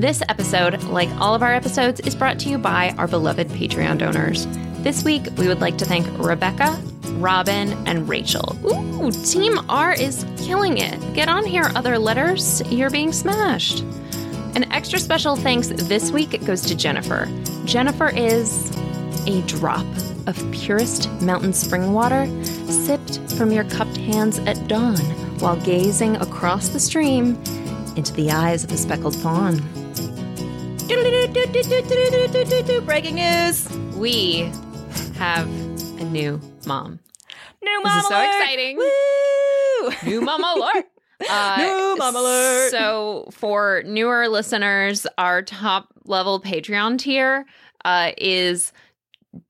This episode, like all of our episodes, is brought to you by our beloved Patreon donors. This week, we would like to thank Rebecca, Robin, and Rachel. Ooh, Team R is killing it. Get on here, other letters. You're being smashed. An extra special thanks this week goes to Jennifer. Jennifer is a drop of purest mountain spring water sipped from your cupped hands at dawn while gazing across the stream into the eyes of a speckled fawn. Breaking news. We have a new mom. New This mom is so alert. exciting. Woo! New mom alert. Uh, New mom alert. So, for newer listeners, our top level Patreon tier uh, is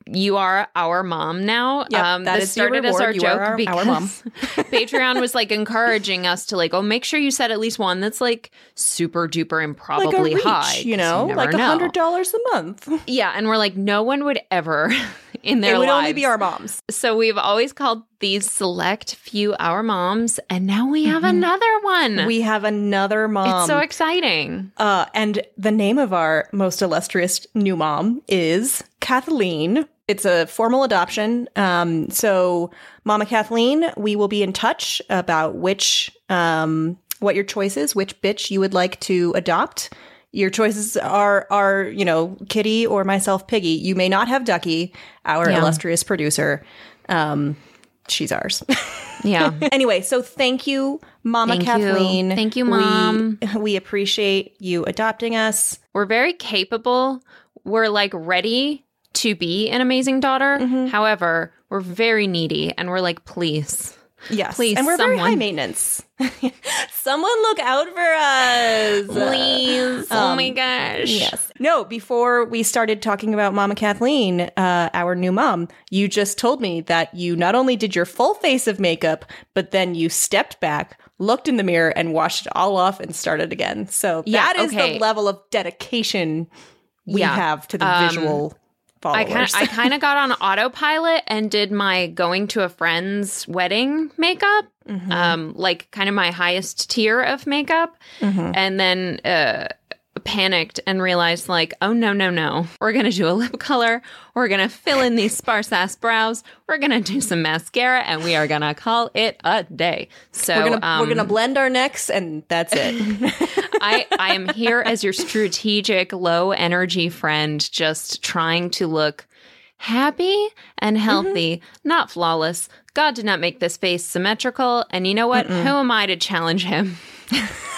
you are our mom now. Yep, um, that this started as our You joke our- because our mom. Patreon was like encouraging us to like, oh, make sure you set at least one that's like super duper and like probably reach, high. you know, never like a hundred dollars a month. Yeah, and we're like, no one would ever in their it would lives. only be our moms. So we've always called these select few our moms, and now we have another one. We have another mom. it's so exciting. Uh, and the name of our most illustrious new mom is Kathleen. It's a formal adoption. Um, so, Mama Kathleen, we will be in touch about which, um, what your choice is, which bitch you would like to adopt. Your choices are, are you know, Kitty or myself, Piggy. You may not have Ducky, our Yeah. illustrious producer. Um, she's ours. Yeah. anyway, so thank you, Mama Thank you. Kathleen. Thank you, We- Mom. we appreciate you adopting us. We're very capable. We're like ready to be an amazing daughter. Mm-hmm. However, we're very needy and we're like, please. Yes. Please, and we're very someone. high maintenance. someone look out for us. Please. oh my um, gosh. Yes. No, before we started talking about Mama Kathleen, uh, our new mom, you just told me that you not only did your full face of makeup, but then you stepped back, looked in the mirror, and washed it all off and started again. So Yeah, that is okay. the level of dedication we Yeah. have to the Um, visual I followers. kind I kind of got on autopilot and did my going to a friend's wedding makeup, Mm-hmm. um, like kind of my highest tier of makeup, Mm-hmm. and then uh, panicked and realized like, oh no no no, we're gonna do a lip color, we're gonna fill in these sparse ass brows, we're gonna do some mascara, and we are gonna call it a day. So we're gonna um, we're gonna blend our necks, and that's it. I, I am here as your strategic, low energy friend, just trying to look happy and healthy, not flawless. God did not make this face symmetrical. And you know what? Who am I to challenge him?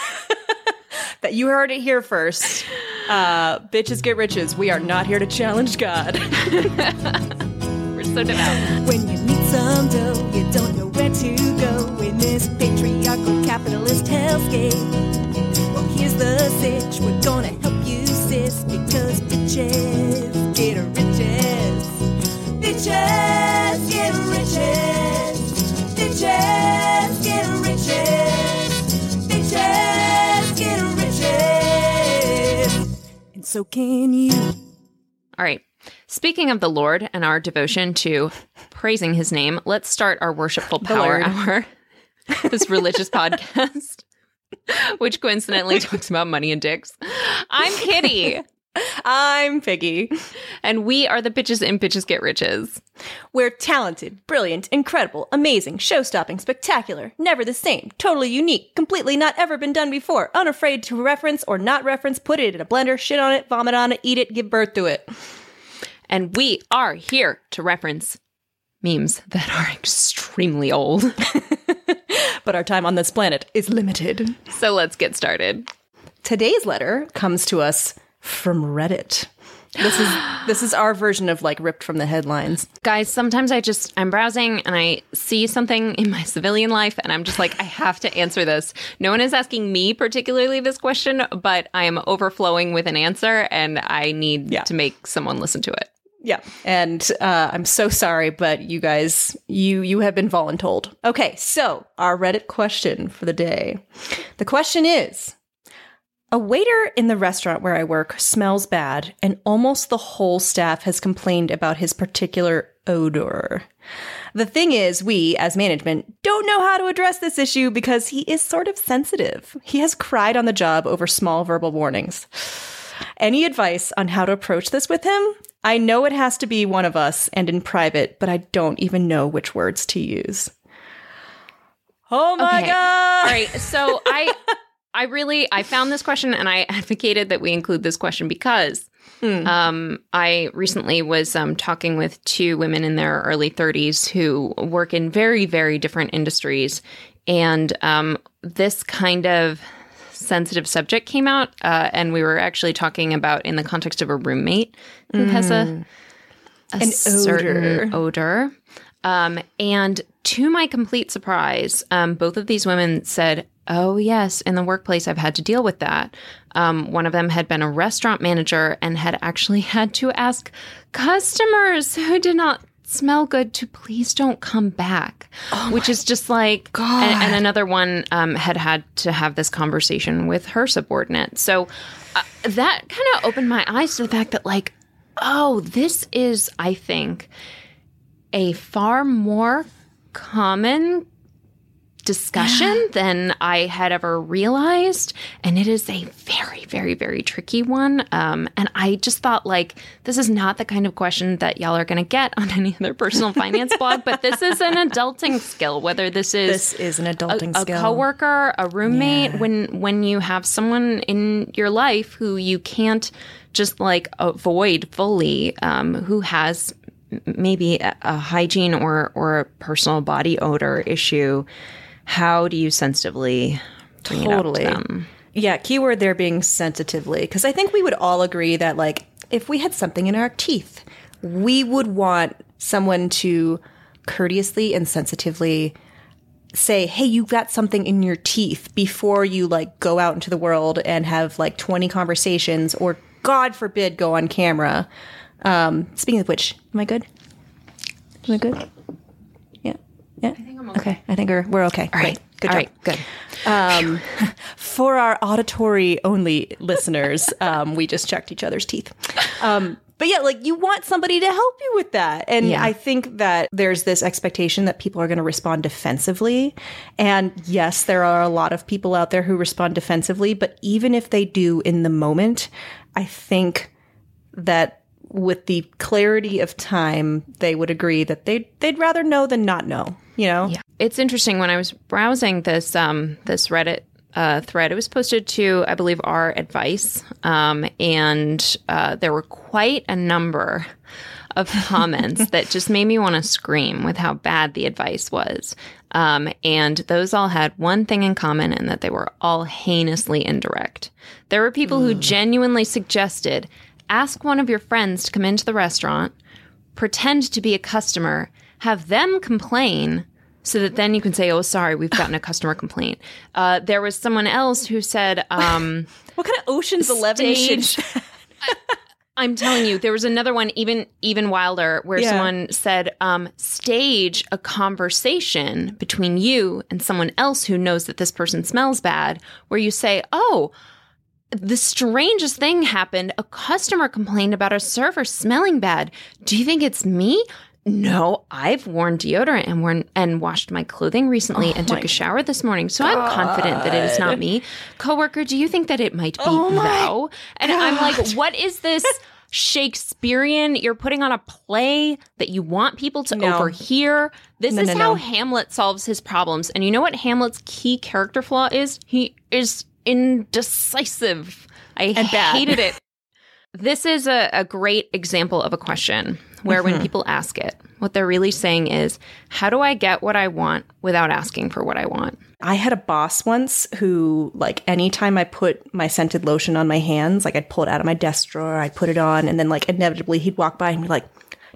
that you heard it here first. Uh, bitches get riches. We are not here to challenge God. We're so devout. When you need some dough, you don't know where to go in this patriarchal capitalist hellscape. Well, here's the sitch. We're gonna help you, sis, because bitches get riches. Bitches so can you. All right. Speaking of the Lord and our devotion to praising his name, let's start our worshipful power hour. this religious podcast, which coincidentally talks about money and dicks. I'm Kitty. I'm Piggy. And we are the bitches in Bitches Get Riches. We're talented, brilliant, incredible, amazing, show stopping, spectacular, never the same, totally unique, completely not ever been done before, unafraid to reference or not reference, put it in a blender, shit on it, vomit on it, eat it, give birth to it. And we are here to reference memes that are extremely old. But our time on this planet is limited. so let's get started. Today's letter comes to us from Reddit. This is this is our version of like ripped from the headlines. Guys, sometimes I just, I'm browsing and I see something in my civilian life and I'm just like, I have to answer this. No one is asking me particularly this question, but I am overflowing with an answer and I need Yeah. to make someone listen to it. Yeah, and uh, I'm so sorry, but you guys, you you have been voluntold. Okay, so our Reddit question for the day. The question is: A waiter in the restaurant where I work smells bad, and almost the whole staff has complained about his particular odor. The thing is, we, as management, don't know how to address this issue because he is sort of sensitive. He has cried on the job over small verbal warnings. Any advice on how to approach this with him? I know it has to be one of us and in private, but I don't even know which words to use. Oh my Okay. god! All right. So I I really I found this question and I advocated that we include this question because Hmm. um, I recently was um, talking with two women in their early 30s who work in very, very different industries. And um, this kind of sensitive subject came out. Uh, and we were actually talking about in the context of a roommate who has a, a An certain odor. Um, and to my complete surprise, um, both of these women said, Oh, yes, in the workplace, I've had to deal with that. Um, one of them had been a restaurant manager and had actually had to ask customers who did not smell good to please don't come back, which is just like, God. And, and another one um, had had to have this conversation with her subordinate. So uh, that kind of opened my eyes to the fact that, like, oh, this is, I think, a far more common discussion than I had ever realized. And it is a very, very, very tricky one. Um, and I just thought, like, this is not the kind of question that y'all are going to get on any other personal finance blog, but this is an adulting skill, whether this is This is an adulting a, skill. a coworker, a roommate, Yeah. when when you have someone in your life who you can't just like avoid fully, um, who has maybe a, hygiene or or a personal body odor issue, how do you sensitively Totally. to them? Yeah, keyword there being sensitively. Because I think we would all agree that, like, if we had something in our teeth, we would want someone to courteously and sensitively say, hey, you've got something in your teeth before you, like, go out into the world and have, like, 20 conversations or, God forbid, go on camera. Um, speaking of which, am I good? Am I good? Yeah. Yeah. I think I'm okay. Okay. I think we're, we're okay. All right, Good all job. right, good. Um, for our auditory only listeners, um, we just checked each other's teeth. Um, but yeah, like you want somebody to help you with that. And Yeah. I think that there's this expectation that people are going to respond defensively. And yes, there are a lot of people out there who respond defensively, but even if they do in the moment, I think that with the clarity of time, they would agree that they they'd rather know than not know, you know? Yeah. It's interesting when I was browsing this um, this Reddit uh, thread. It was posted to, I believe, r/advice, um, and uh, there were quite a number of comments that just made me want to scream with how bad the advice was. Um, and those all had one thing in common, and that they were all heinously indirect. There were people who genuinely suggested ask one of your friends to come into the restaurant, pretend to be a customer, have them complain so that then you can say, "Oh, sorry, we've gotten a customer complaint." Uh, there was someone else who said, um, What kind of Ocean's Eleven? Stage- "I'm telling you, there was another one even even wilder where Yeah. someone said, um, stage a conversation between you and someone else who knows that this person smells bad, where you say, "Oh." The strangest thing happened. A customer complained about a server smelling bad. Do you think it's me? No, I've worn deodorant and worn and washed my clothing recently and took a shower this morning, so I'm confident that it is not me. Coworker, do you think that it might be Oh no? And I'm like, what is this Shakespearean? You're putting on a play that you want people to No. overhear. This No, is no, how. Hamlet solves his problems. And you know what Hamlet's key character flaw is? He is indecisive. I And hated it. This is a, a great example of a question where when mm-hmm. people ask it, what they're really saying is, how do I get what I want without asking for what I want? I had a boss once who, like, anytime I put my scented lotion on my hands, like, I'd pull it out of my desk drawer, I'd put it on, and then, like, inevitably he'd walk by and be like,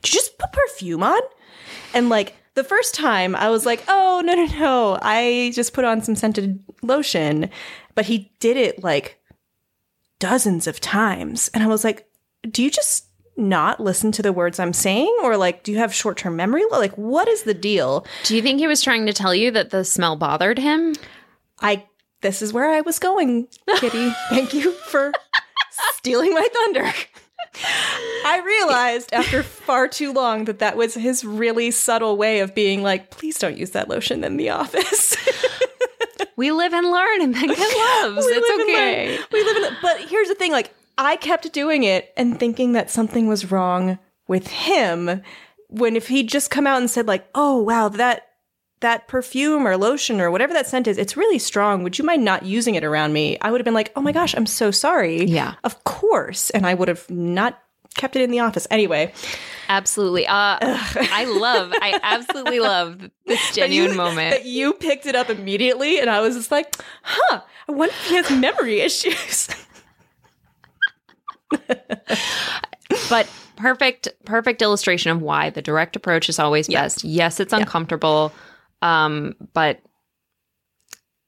Did you just put perfume on? And, like, the first time I was like, Oh, no, no, no. I just put on some scented lotion. But he did it, like, dozens of times. And I was like, Do you just not listen to the words I'm saying? Or, like, do you have short term memory? Like, what is the deal? Do you think he was trying to tell you that the smell bothered him? I this is where I was going, Kitty. Thank you for stealing my thunder. I realized after far too long that that was his really subtle way of being like, please don't use that lotion in the office. We live and learn and then get loves. We it's okay. We live the, but here's the thing like I kept doing it and thinking that something was wrong with him when if he'd just come out and said like, "Oh, wow, that that perfume or lotion or whatever that scent is, it's really strong. Would you mind not using it around me?" I would have been like, "Oh my gosh, I'm so sorry." Yeah. Of course. And I would have not kept it in the office. Anyway, Absolutely. Uh, I love, I absolutely love this that genuine you- moment. that you picked it up immediately and I was just like, "Huh, I wonder if he has memory issues." but perfect perfect illustration of why the direct approach is always Yeah. best yes it's uncomfortable um but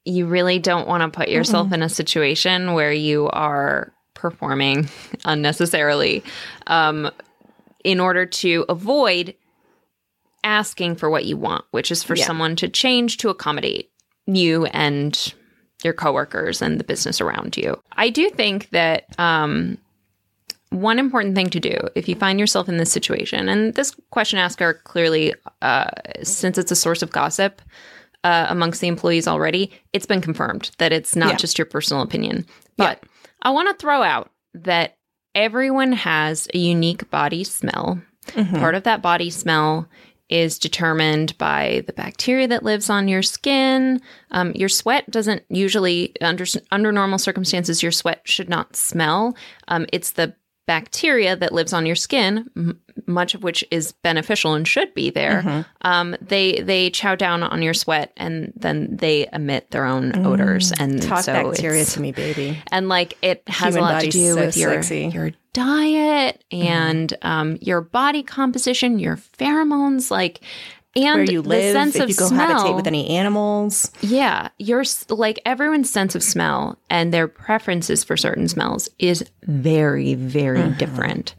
you really don't want to put yourself in a situation where you are performing unnecessarily. Um in order to avoid asking for what you want which is for Yeah. someone to change to accommodate you and your coworkers and the business around you. I do think that um one important thing to do if you find yourself in this situation, and this question asker clearly, uh, since it's a source of gossip uh, amongst the employees already, it's been confirmed that it's not Yeah. just your personal opinion. But I want to throw out that everyone has a unique body smell. Part of that body smell is determined by the bacteria that lives on your skin. Um, your sweat doesn't usually, under under normal circumstances, your sweat should not smell. Um, it's the bacteria that lives on your skin, m- much of which is beneficial and should be there. Um, they they chow down on your sweat and then they emit their own odors. And Talk so bacteria to me, baby. and like it has Human a lot to do so with your sexy. Mm-hmm. your diet and um, your body composition, your pheromones, like and Where you the sense if of you go smell. with any animals. Yeah, your like everyone's sense of smell and their preferences for certain smells is very, very Mm-hmm. different.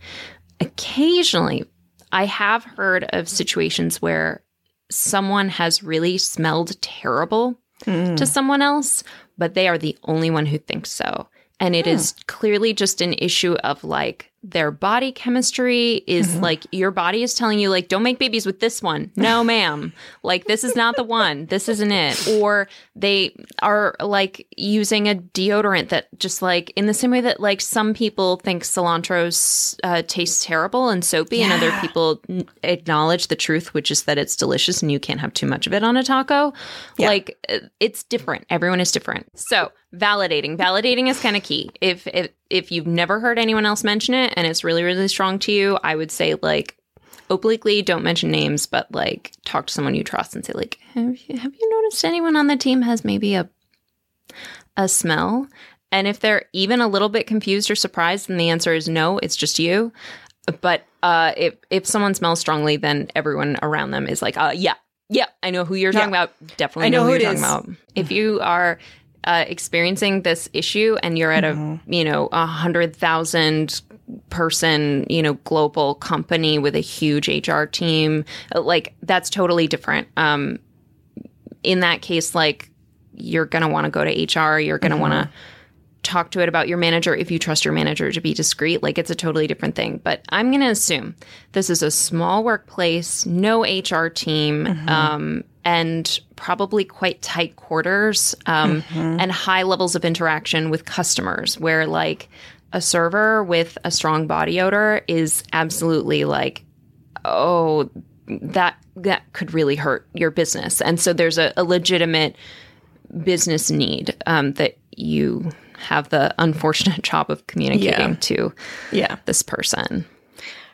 Occasionally, I have heard of situations where someone has really smelled terrible Mm. to someone else, but they are the only one who thinks so. And it is clearly just an issue of like their body chemistry is like your body is telling you like don't make babies with this one. No, ma'am. like this is not the one. This isn't it. Or they are like using a deodorant that just like in the same way that like some people think cilantro uh, tastes terrible and soapy and other people n- acknowledge the truth which is that it's delicious and you can't have too much of it on a taco. Yeah. Like uh, it's different. Everyone is different. So validating, validating is kind of key. If if if you've never heard anyone else mention it and it's really really strong to you, I would say like obliquely don't mention names, but like talk to someone you trust and say like, have you, have you noticed anyone on the team has maybe a a smell? And if they're even a little bit confused or surprised, then the answer is no, it's just you. But uh, if if someone smells strongly, then everyone around them is like, uh, yeah, yeah, I know who you're talking Yeah. about. Definitely I know know, who who you're it talking about. If you are uh, experiencing this issue and you're at a you know a hundred thousand person you know global company with a huge HR team, uh, like that's totally different. Um, in that case, like you're gonna want to go to HR. You're gonna want to talk to it about your manager if you trust your manager to be discreet. Like it's a totally different thing. But I'm going to assume this is a small workplace, no HR team, um, and probably quite tight quarters um, and high levels of interaction with customers where like a server with a strong body odor is absolutely like, oh, that that could really hurt your business. And so there's a, a legitimate business need um, that you have the unfortunate job of communicating Yeah. to Yeah. this person.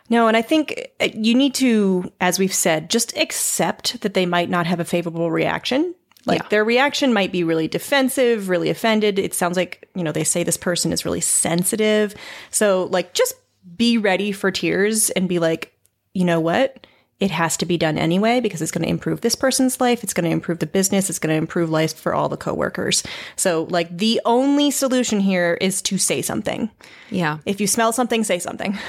No, and I think uh, you need to, as we've said, just accept that they might not have a favorable reaction. Like Yeah. their reaction might be really defensive, really offended. It sounds like, you know, they say this person is really sensitive. So, like, just be ready for tears and be like, you know what? it has to be done anyway because it's going to improve this person's life. It's going to improve the business. It's going to improve life for all the coworkers. So, like, the only solution here is to say something. Yeah. If you smell something, say something.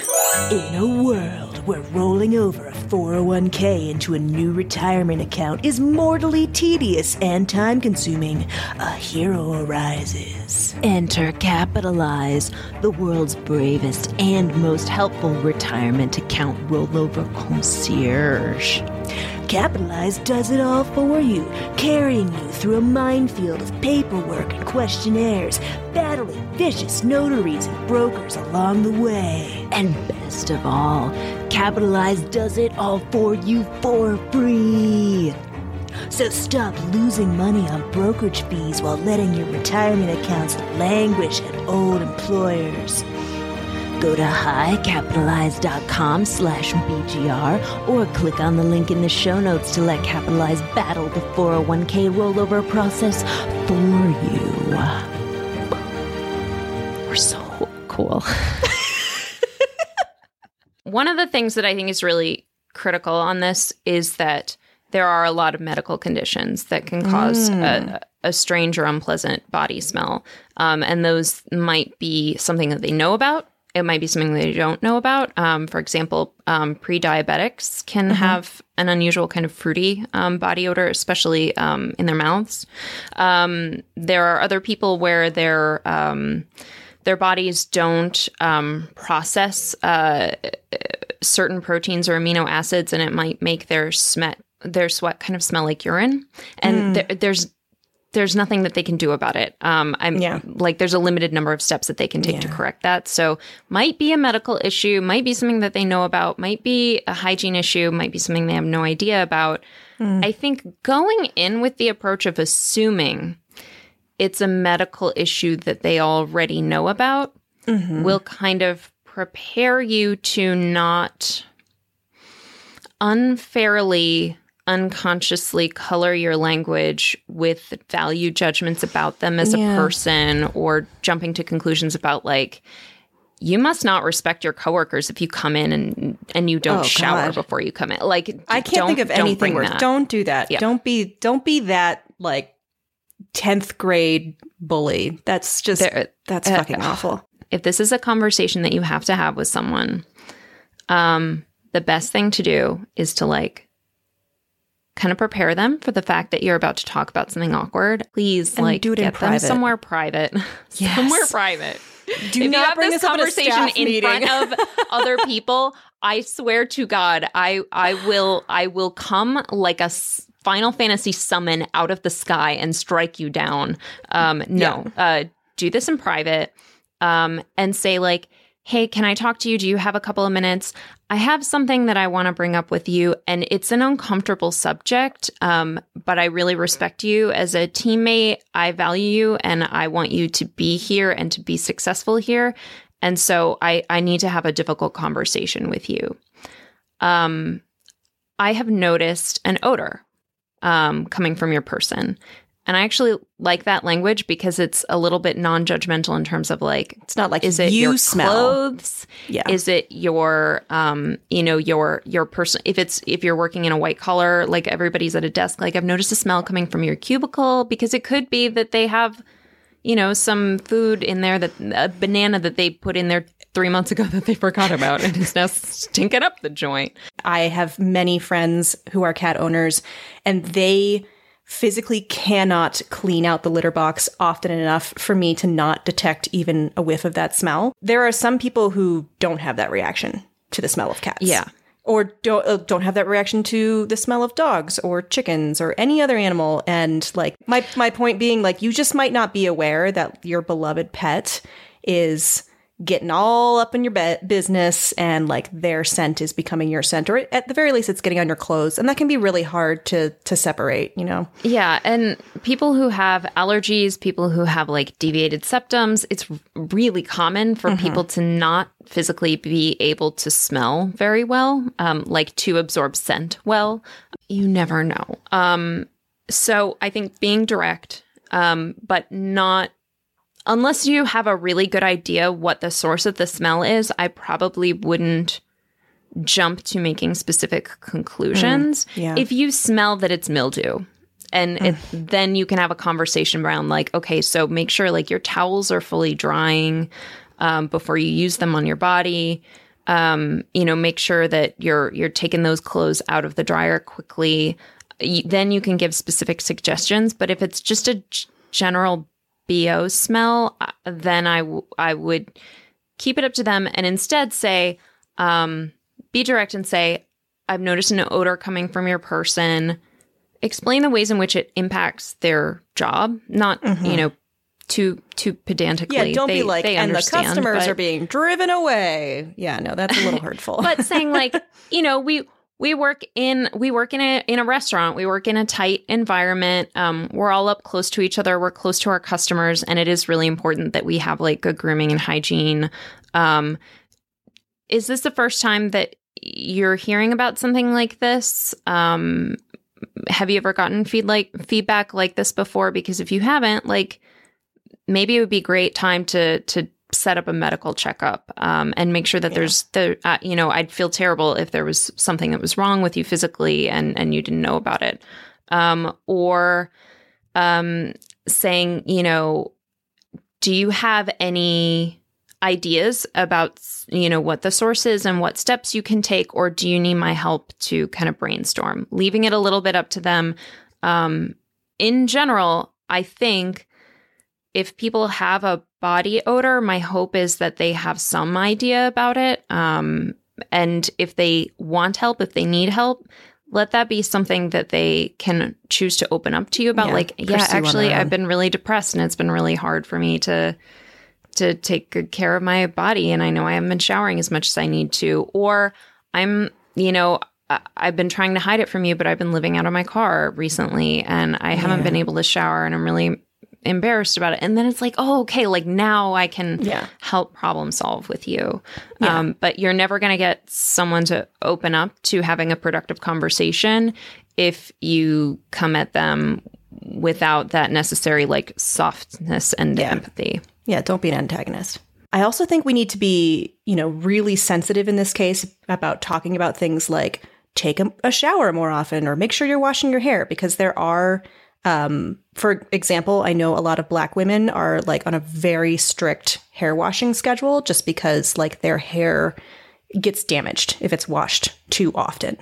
In a world where rolling over a 401k into a new retirement account is mortally tedious and time consuming, a hero arises. Enter Capitalize, the world's bravest and most helpful retirement account rollover concierge. Capitalize does it all for you, carrying you through a minefield of paperwork and questionnaires, battling vicious notaries and brokers along the way. And best of all, Capitalize does it all for you for free. So stop losing money on brokerage fees while letting your retirement accounts languish at old employers. Go to hicapitalize.com slash BGR or click on the link in the show notes to let Capitalize battle the 401k rollover process for you. We're so cool. One of the things that I think is really critical on this is that there are a lot of medical conditions that can cause a, a strange or unpleasant body smell. Um, and those might be something that they know about. It might be something they don't know about. Um, for example, um, pre diabetics can have an unusual kind of fruity um, body odor, especially um, in their mouths. Um, there are other people where their um, their bodies don't um, process uh, certain proteins or amino acids, and it might make their sweat their sweat kind of smell like urine. And there, there's there's nothing that they can do about it. Um, I'm Yeah. like there's a limited number of steps that they can take to correct that. So might be a medical issue, might be something that they know about, might be a hygiene issue, might be something they have no idea about. I think going in with the approach of assuming it's a medical issue that they already know about will kind of prepare you to not unfairly unconsciously color your language with value judgments about them as Yeah. a person or jumping to conclusions about like you must not respect your coworkers if you come in and and you don't Oh, shower God. before you come in like I can't think of don't anything worse. that. Don't do that. Yeah. Don't be don't be that like 10th grade bully. That's just There- that's uh, fucking awful. if this is a conversation that you have to have with someone, um, the best thing to do is to like kind of prepare them for the fact that you're about to talk about something awkward. Please, And like, do it in get them somewhere private, Yes. somewhere private. Do if not bring this this up at a conversation in meeting. front of other people, I swear to God, I I will I will come like a Final Fantasy summon out of the sky and strike you down. Um, no, uh, do this in private um, and say like, "Hey, can I talk to you? Do you have a couple of minutes? I have something that I want to bring up with you, and it's an uncomfortable subject, um, but I really respect you as a teammate. I value you, and I want you to be here and to be successful here. And so I I need to have a difficult conversation with you. Um, I have noticed an odor um, coming from your person. And I actually like that language because it's a little bit non-judgmental in terms of like, It's not like is it you your smell. clothes? Yeah. Is it your, um, you know, your your person? If it's if you're working in a white collar, like everybody's at a desk, like I've noticed a smell coming from your cubicle because it could be that they have, you know, some food in there that a banana that they put in there three months ago that they forgot about and is now stinking up the joint. I have many friends who are cat owners and they physically cannot clean out the litter box often enough for me to not detect even a whiff of that smell. There are some people who don't have that reaction to the smell of cats. Yeah. Or don't uh, don't have that reaction to the smell of dogs or chickens or any other animal and like my my point being like you just might not be aware that your beloved pet is getting all up in your be- business and like their scent is becoming your scent or at the very least it's getting on your clothes and that can be really hard to to separate you know Yeah, and people who have allergies, people who have like deviated septums, it's really common for people to not physically be able to smell very well, um, like to absorb scent well. You never know. Um, so I think being direct, um, but not unless you have a really good idea what the source of the smell is, I probably wouldn't jump to making specific conclusions. yeah. If you smell that it's mildew, and it, then you can have a conversation around like, okay, so make sure like your towels are fully drying um, before you use them on your body. Um, you know, make sure that you're you're taking those clothes out of the dryer quickly. Y- Then you can give specific suggestions. But if it's just a g- general bo smell, uh, then I w- I would keep it up to them and instead say, um, be direct and say, I've noticed an odor coming from your person. Explain the ways in which it impacts their job, not you know too too pedantically. Mm-hmm. Yeah, don't They- be like, they and the customers but- are being driven away. Yeah, no, that's a little hurtful. but saying like you know we we work in we work in a in a restaurant. We work in a tight environment. Um we're all up close to each other. We're close to our customers. And it is really important that we have like good grooming and hygiene. Um is this the first time that you're hearing about something like this? Um have you ever gotten feed like feedback like this before? Because if you haven't like maybe it would be great time to to set up a medical checkup um, and make sure that there's the uh, you know I'd feel terrible if there was something that was wrong with you physically and and you didn't know about it. Um, or um, saying you know do you have any ideas about you know what the source is and what steps you can take or do you need my help to kind of brainstorm? Leaving it a little bit up to them. Um, in general i think if people have a body odor my hope is that they have some idea about it um, and if they want help if they need help let that be something that they can choose to open up to you about Yeah, like yeah actually i've been really depressed and it's been really hard for me to to take good care of my body and I know I haven't been showering as much as I need to or I'm you know I- I've been trying to hide it from you but I've been living out of my car recently and I haven't Yeah. been able to shower and I'm really embarrassed about it and then it's like oh okay like now I can Yeah. help problem solve with you um, but you're never going to get someone to open up to having a productive conversation if you come at them without that necessary like softness and Yeah. empathy Yeah, don't be an antagonist. I also think we need to be, you know, really sensitive in this case about talking about things like take a, a shower more often or make sure you're washing your hair because there are um for example, I know a lot of black women are like on a very strict hair washing schedule just because like their hair gets damaged if it's washed too often.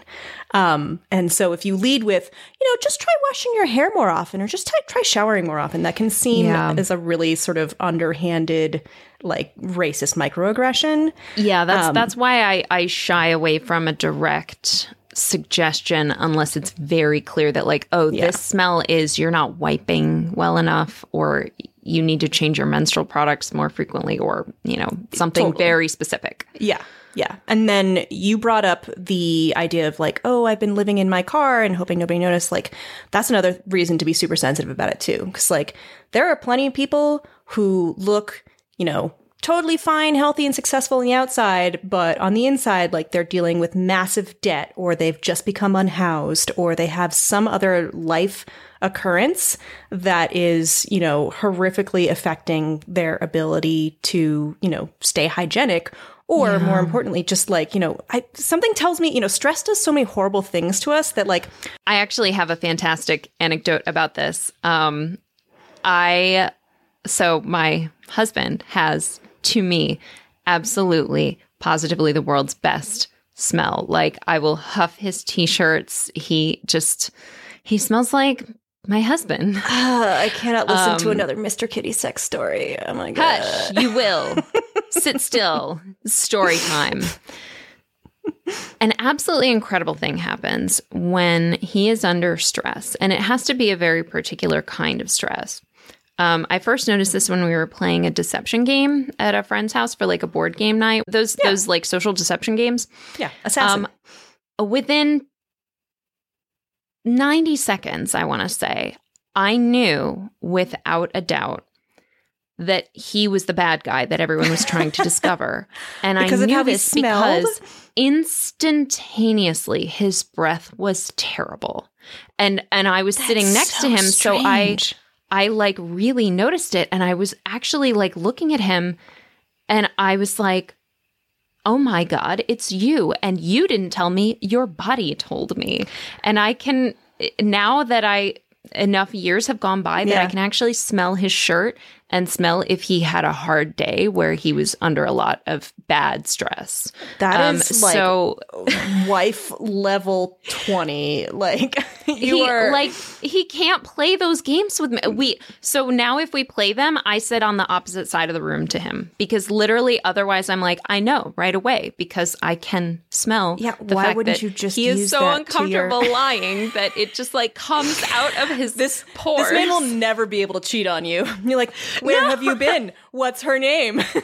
Um, and so if you lead with, you know, just try washing your hair more often or just try, try showering more often, that can seem Yeah. as a really sort of underhanded, like racist microaggression. Yeah, that's that's why I, I shy away from a direct suggestion unless it's very clear that like, oh, this smell is you're not wiping well enough or you need to change your menstrual products more frequently or, you know, something Totally. very specific. Yeah. Yeah. And then you brought up the idea of like, oh, I've been living in my car and hoping nobody noticed. Like, that's another reason to be super sensitive about it too. Cause like, there are plenty of people who look, you know, totally fine, healthy, and successful on the outside, but on the inside, like they're dealing with massive debt or they've just become unhoused or they have some other life occurrence that is, you know, horrifically affecting their ability to, you know, stay hygienic or more importantly just like you know I, something tells me you know stress does so many horrible things to us that like I actually have a fantastic anecdote about this. Um, I so my husband has to me absolutely positively the world's best smell. Like I will huff his t-shirts. He just he smells like my husband. i cannot listen to Um, another mr kitty sex story oh my god. Hush, you will. Sit still. Story time. An absolutely incredible thing happens when he is under stress, and it has to be a very particular kind of stress. Um, I first noticed this when we were playing a deception game at a friend's house for like a board game night. Those those like social deception games. yeah assassin Um, within 90 seconds, I want to say, I knew without a doubt that he was the bad guy that everyone was trying to discover. And I knew this because instantaneously his breath was terrible. And and I was sitting next so to him so I strange. I like really noticed it and I was actually like looking at him and I was like oh my God, it's you. And you didn't tell me, your body told me. And I can, eh, now that I, enough years have gone by that Yeah. I can actually smell his shirt and smell if he had a hard day where he was under a lot of bad stress. That um, is like so wife level 20. Like, you he are like he can't play those games with me. We so now if we play them, I sit on the opposite side of the room to him because literally otherwise I'm like I know right away because I can smell. Yeah, why wouldn't you just he is so that to your- uncomfortable lying that it just like comes out of his this pores. This man will never be able to cheat on you. You're like, where have you been? What's her name?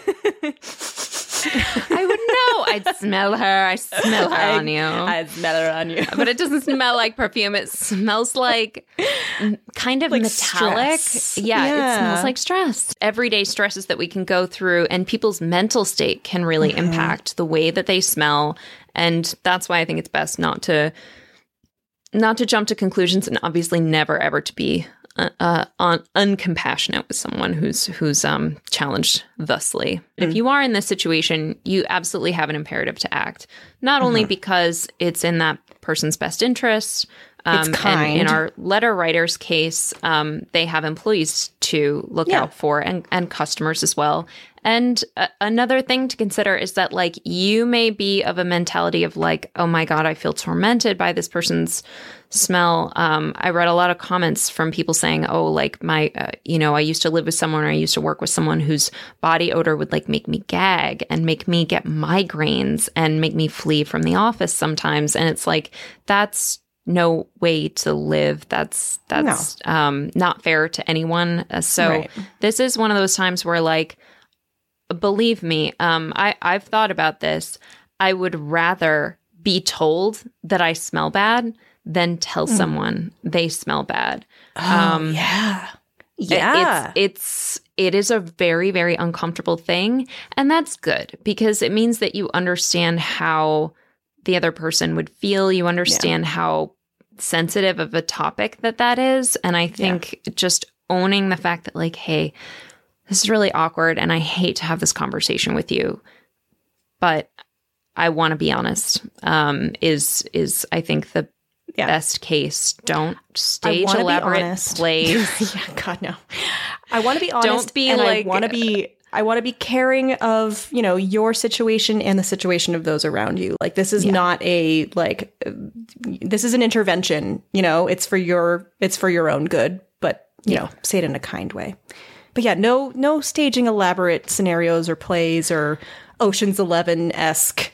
I wouldn't know. I'd smell her. I smell her on you. I smell her on you. but it doesn't smell like perfume. It smells like kind of Like metallic. Yeah, Yeah. it smells like stress. Everyday stresses that we can go through, and people's mental state can really Mm-hmm. impact the way that they smell. And that's why I think it's best not to not to jump to conclusions, and obviously never ever to be uh, uh, un- uncompassionate with someone who's who's um, challenged thusly. Mm. If you are in this situation, you absolutely have an imperative to act, not Mm-hmm. only because it's in that person's best interest. It's Um, kind. And in our letter writer's case, um, they have employees to look Yeah. out for and, and customers as well. And uh, another thing to consider is that, like, you may be of a mentality of, like, oh my God, I feel tormented by this person's smell. Um, I read a lot of comments from people saying, oh, like, my, uh, you know, I used to live with someone or I used to work with someone whose body odor would, like, make me gag and make me get migraines and make me flee from the office sometimes. And it's like, that's no way to live. That's that's um, not fair to anyone. Uh, so Right. this is one of those times where, like, believe me, um, I I've thought about this. I would rather be told that I smell bad than tell someone they smell bad. um, yeah. Yeah. It's, it's it is a very very uncomfortable thing, and that's good because it means that you understand how the other person would feel. You understand how sensitive of a topic that that is, and I think just owning the fact that like, hey, this is really awkward, and I hate to have this conversation with you, but I want to be honest. Um, is is I think the Yeah. best case. Don't stage elaborate plays. yeah, God no. I want to be honest. Don't be like- I want to be. I want to be caring of you know your situation and the situation of those around you. Like this is not a like this is an intervention. You know, it's for your it's for your own good. But you know, say it in a kind way. But yeah, no no staging elaborate scenarios or plays or Ocean's Eleven esque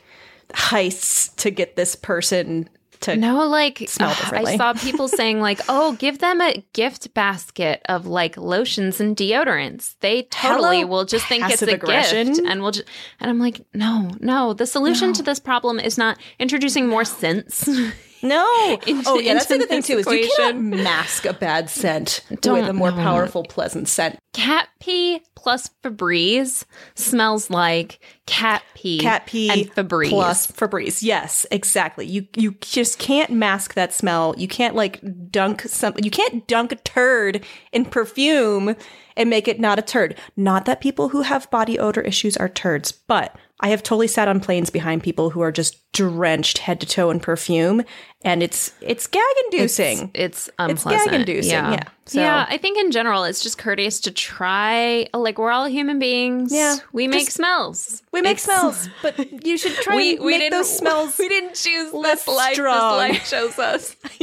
heists to get this person to No, like Smell differently. I saw people saying like, "Oh, give them a gift basket of like lotions and deodorants. They totally Hello, will just think it's a aggression. gift, and we'll just." And I'm like, "No, no. The solution to this problem is not introducing more scents. No. oh, yeah. That's the other thing too is you cannot mask a bad scent Don't- with a more no. powerful, pleasant scent. cat pee plus Febreze smells like cat pee, Cat pee and Febreze. plus Febreze. Yes, exactly. You you just can't mask that smell. You can't like dunk some. You can't dunk a turd in perfume and make it not a turd. Not that people who have body odor issues are turds, but I have totally sat on planes behind people who are just drenched head to toe in perfume, and it's it's gag inducing. It's It's unpleasant. gag-inducing, Yeah. yeah. So- yeah, I think in general it's just courteous to try. Like we're all human beings. Yeah, we make smells. We make It's- smells, but you should try We, we make didn't those smells. We didn't choose less this life. strong. This life shows us.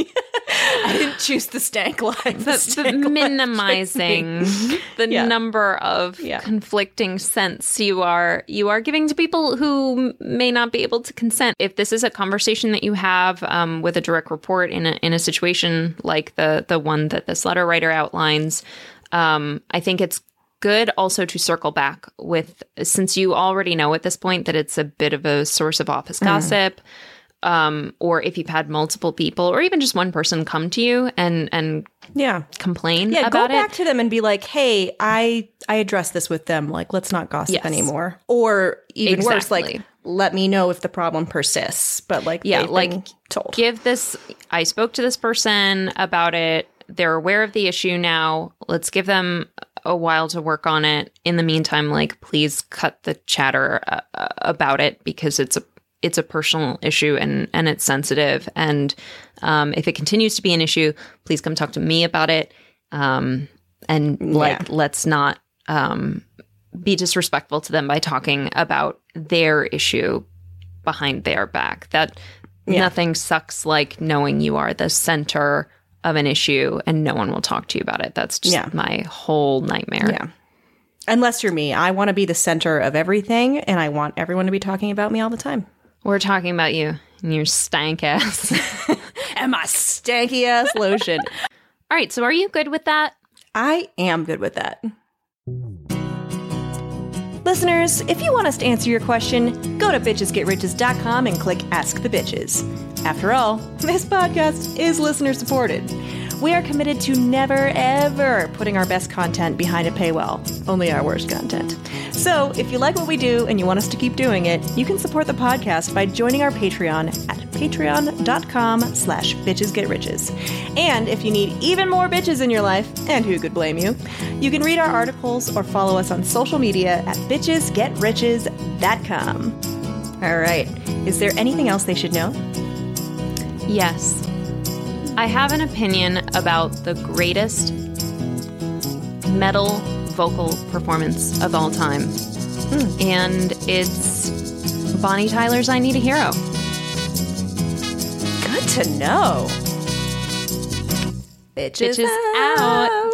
I didn't choose the stank life. The But, stank minimizing the Yeah. number of Yeah. conflicting scents you are you are giving to people who may not be able to consent. If this is a conversation that you have um, with a direct report in a in a situation like the the one that this letter writer outlines, um, I think it's good also to circle back with since you already know at this point that it's a bit of a source of office gossip um, or if you've had multiple people or even just one person come to you and and Yeah. complain Yeah, go back it. to them and be like, "Hey, I I addressed this with them. Like, let's not gossip Yes. anymore." Or even worse, like, let me know if the problem persists. But like, Yeah, like, told. Give this. I spoke to this person about it. They're aware of the issue now. Let's give them a while to work on it. In the meantime, like please cut the chatter uh, uh, about it because it's a it's a personal issue and and it's sensitive. And um, if it continues to be an issue, please come talk to me about it. Um, and like Yeah. let's not um, be disrespectful to them by talking about their issue behind their back. That Yeah. nothing sucks like knowing you are the center of an issue and no one will talk to you about it. That's just Yeah. my whole nightmare. Yeah. Unless you're me, I want to be the center of everything, and I want everyone to be talking about me all the time. We're talking about you and your stank ass. And my stanky ass lotion. All right, so are you good with that? I am good with that. Listeners, if you want us to answer your question, go to bitchesgetriches.com and click Ask the Bitches. After all, this podcast is listener supported. We are committed to never, ever putting our best content behind a paywall, only our worst content. So, if you like what we do and you want us to keep doing it, you can support the podcast by joining our Patreon at patreon.com slash bitchesgetriches. And if you need even more bitches in your life, and who could blame you, you can read our articles or follow us on social media at bitchesgetriches.com. All right. Is there anything else they should know? Yes. I have an opinion about the greatest metal vocal performance of all time. And it's Bonnie Tyler's I Need a Hero. Good to know. Bitches, Bitches out.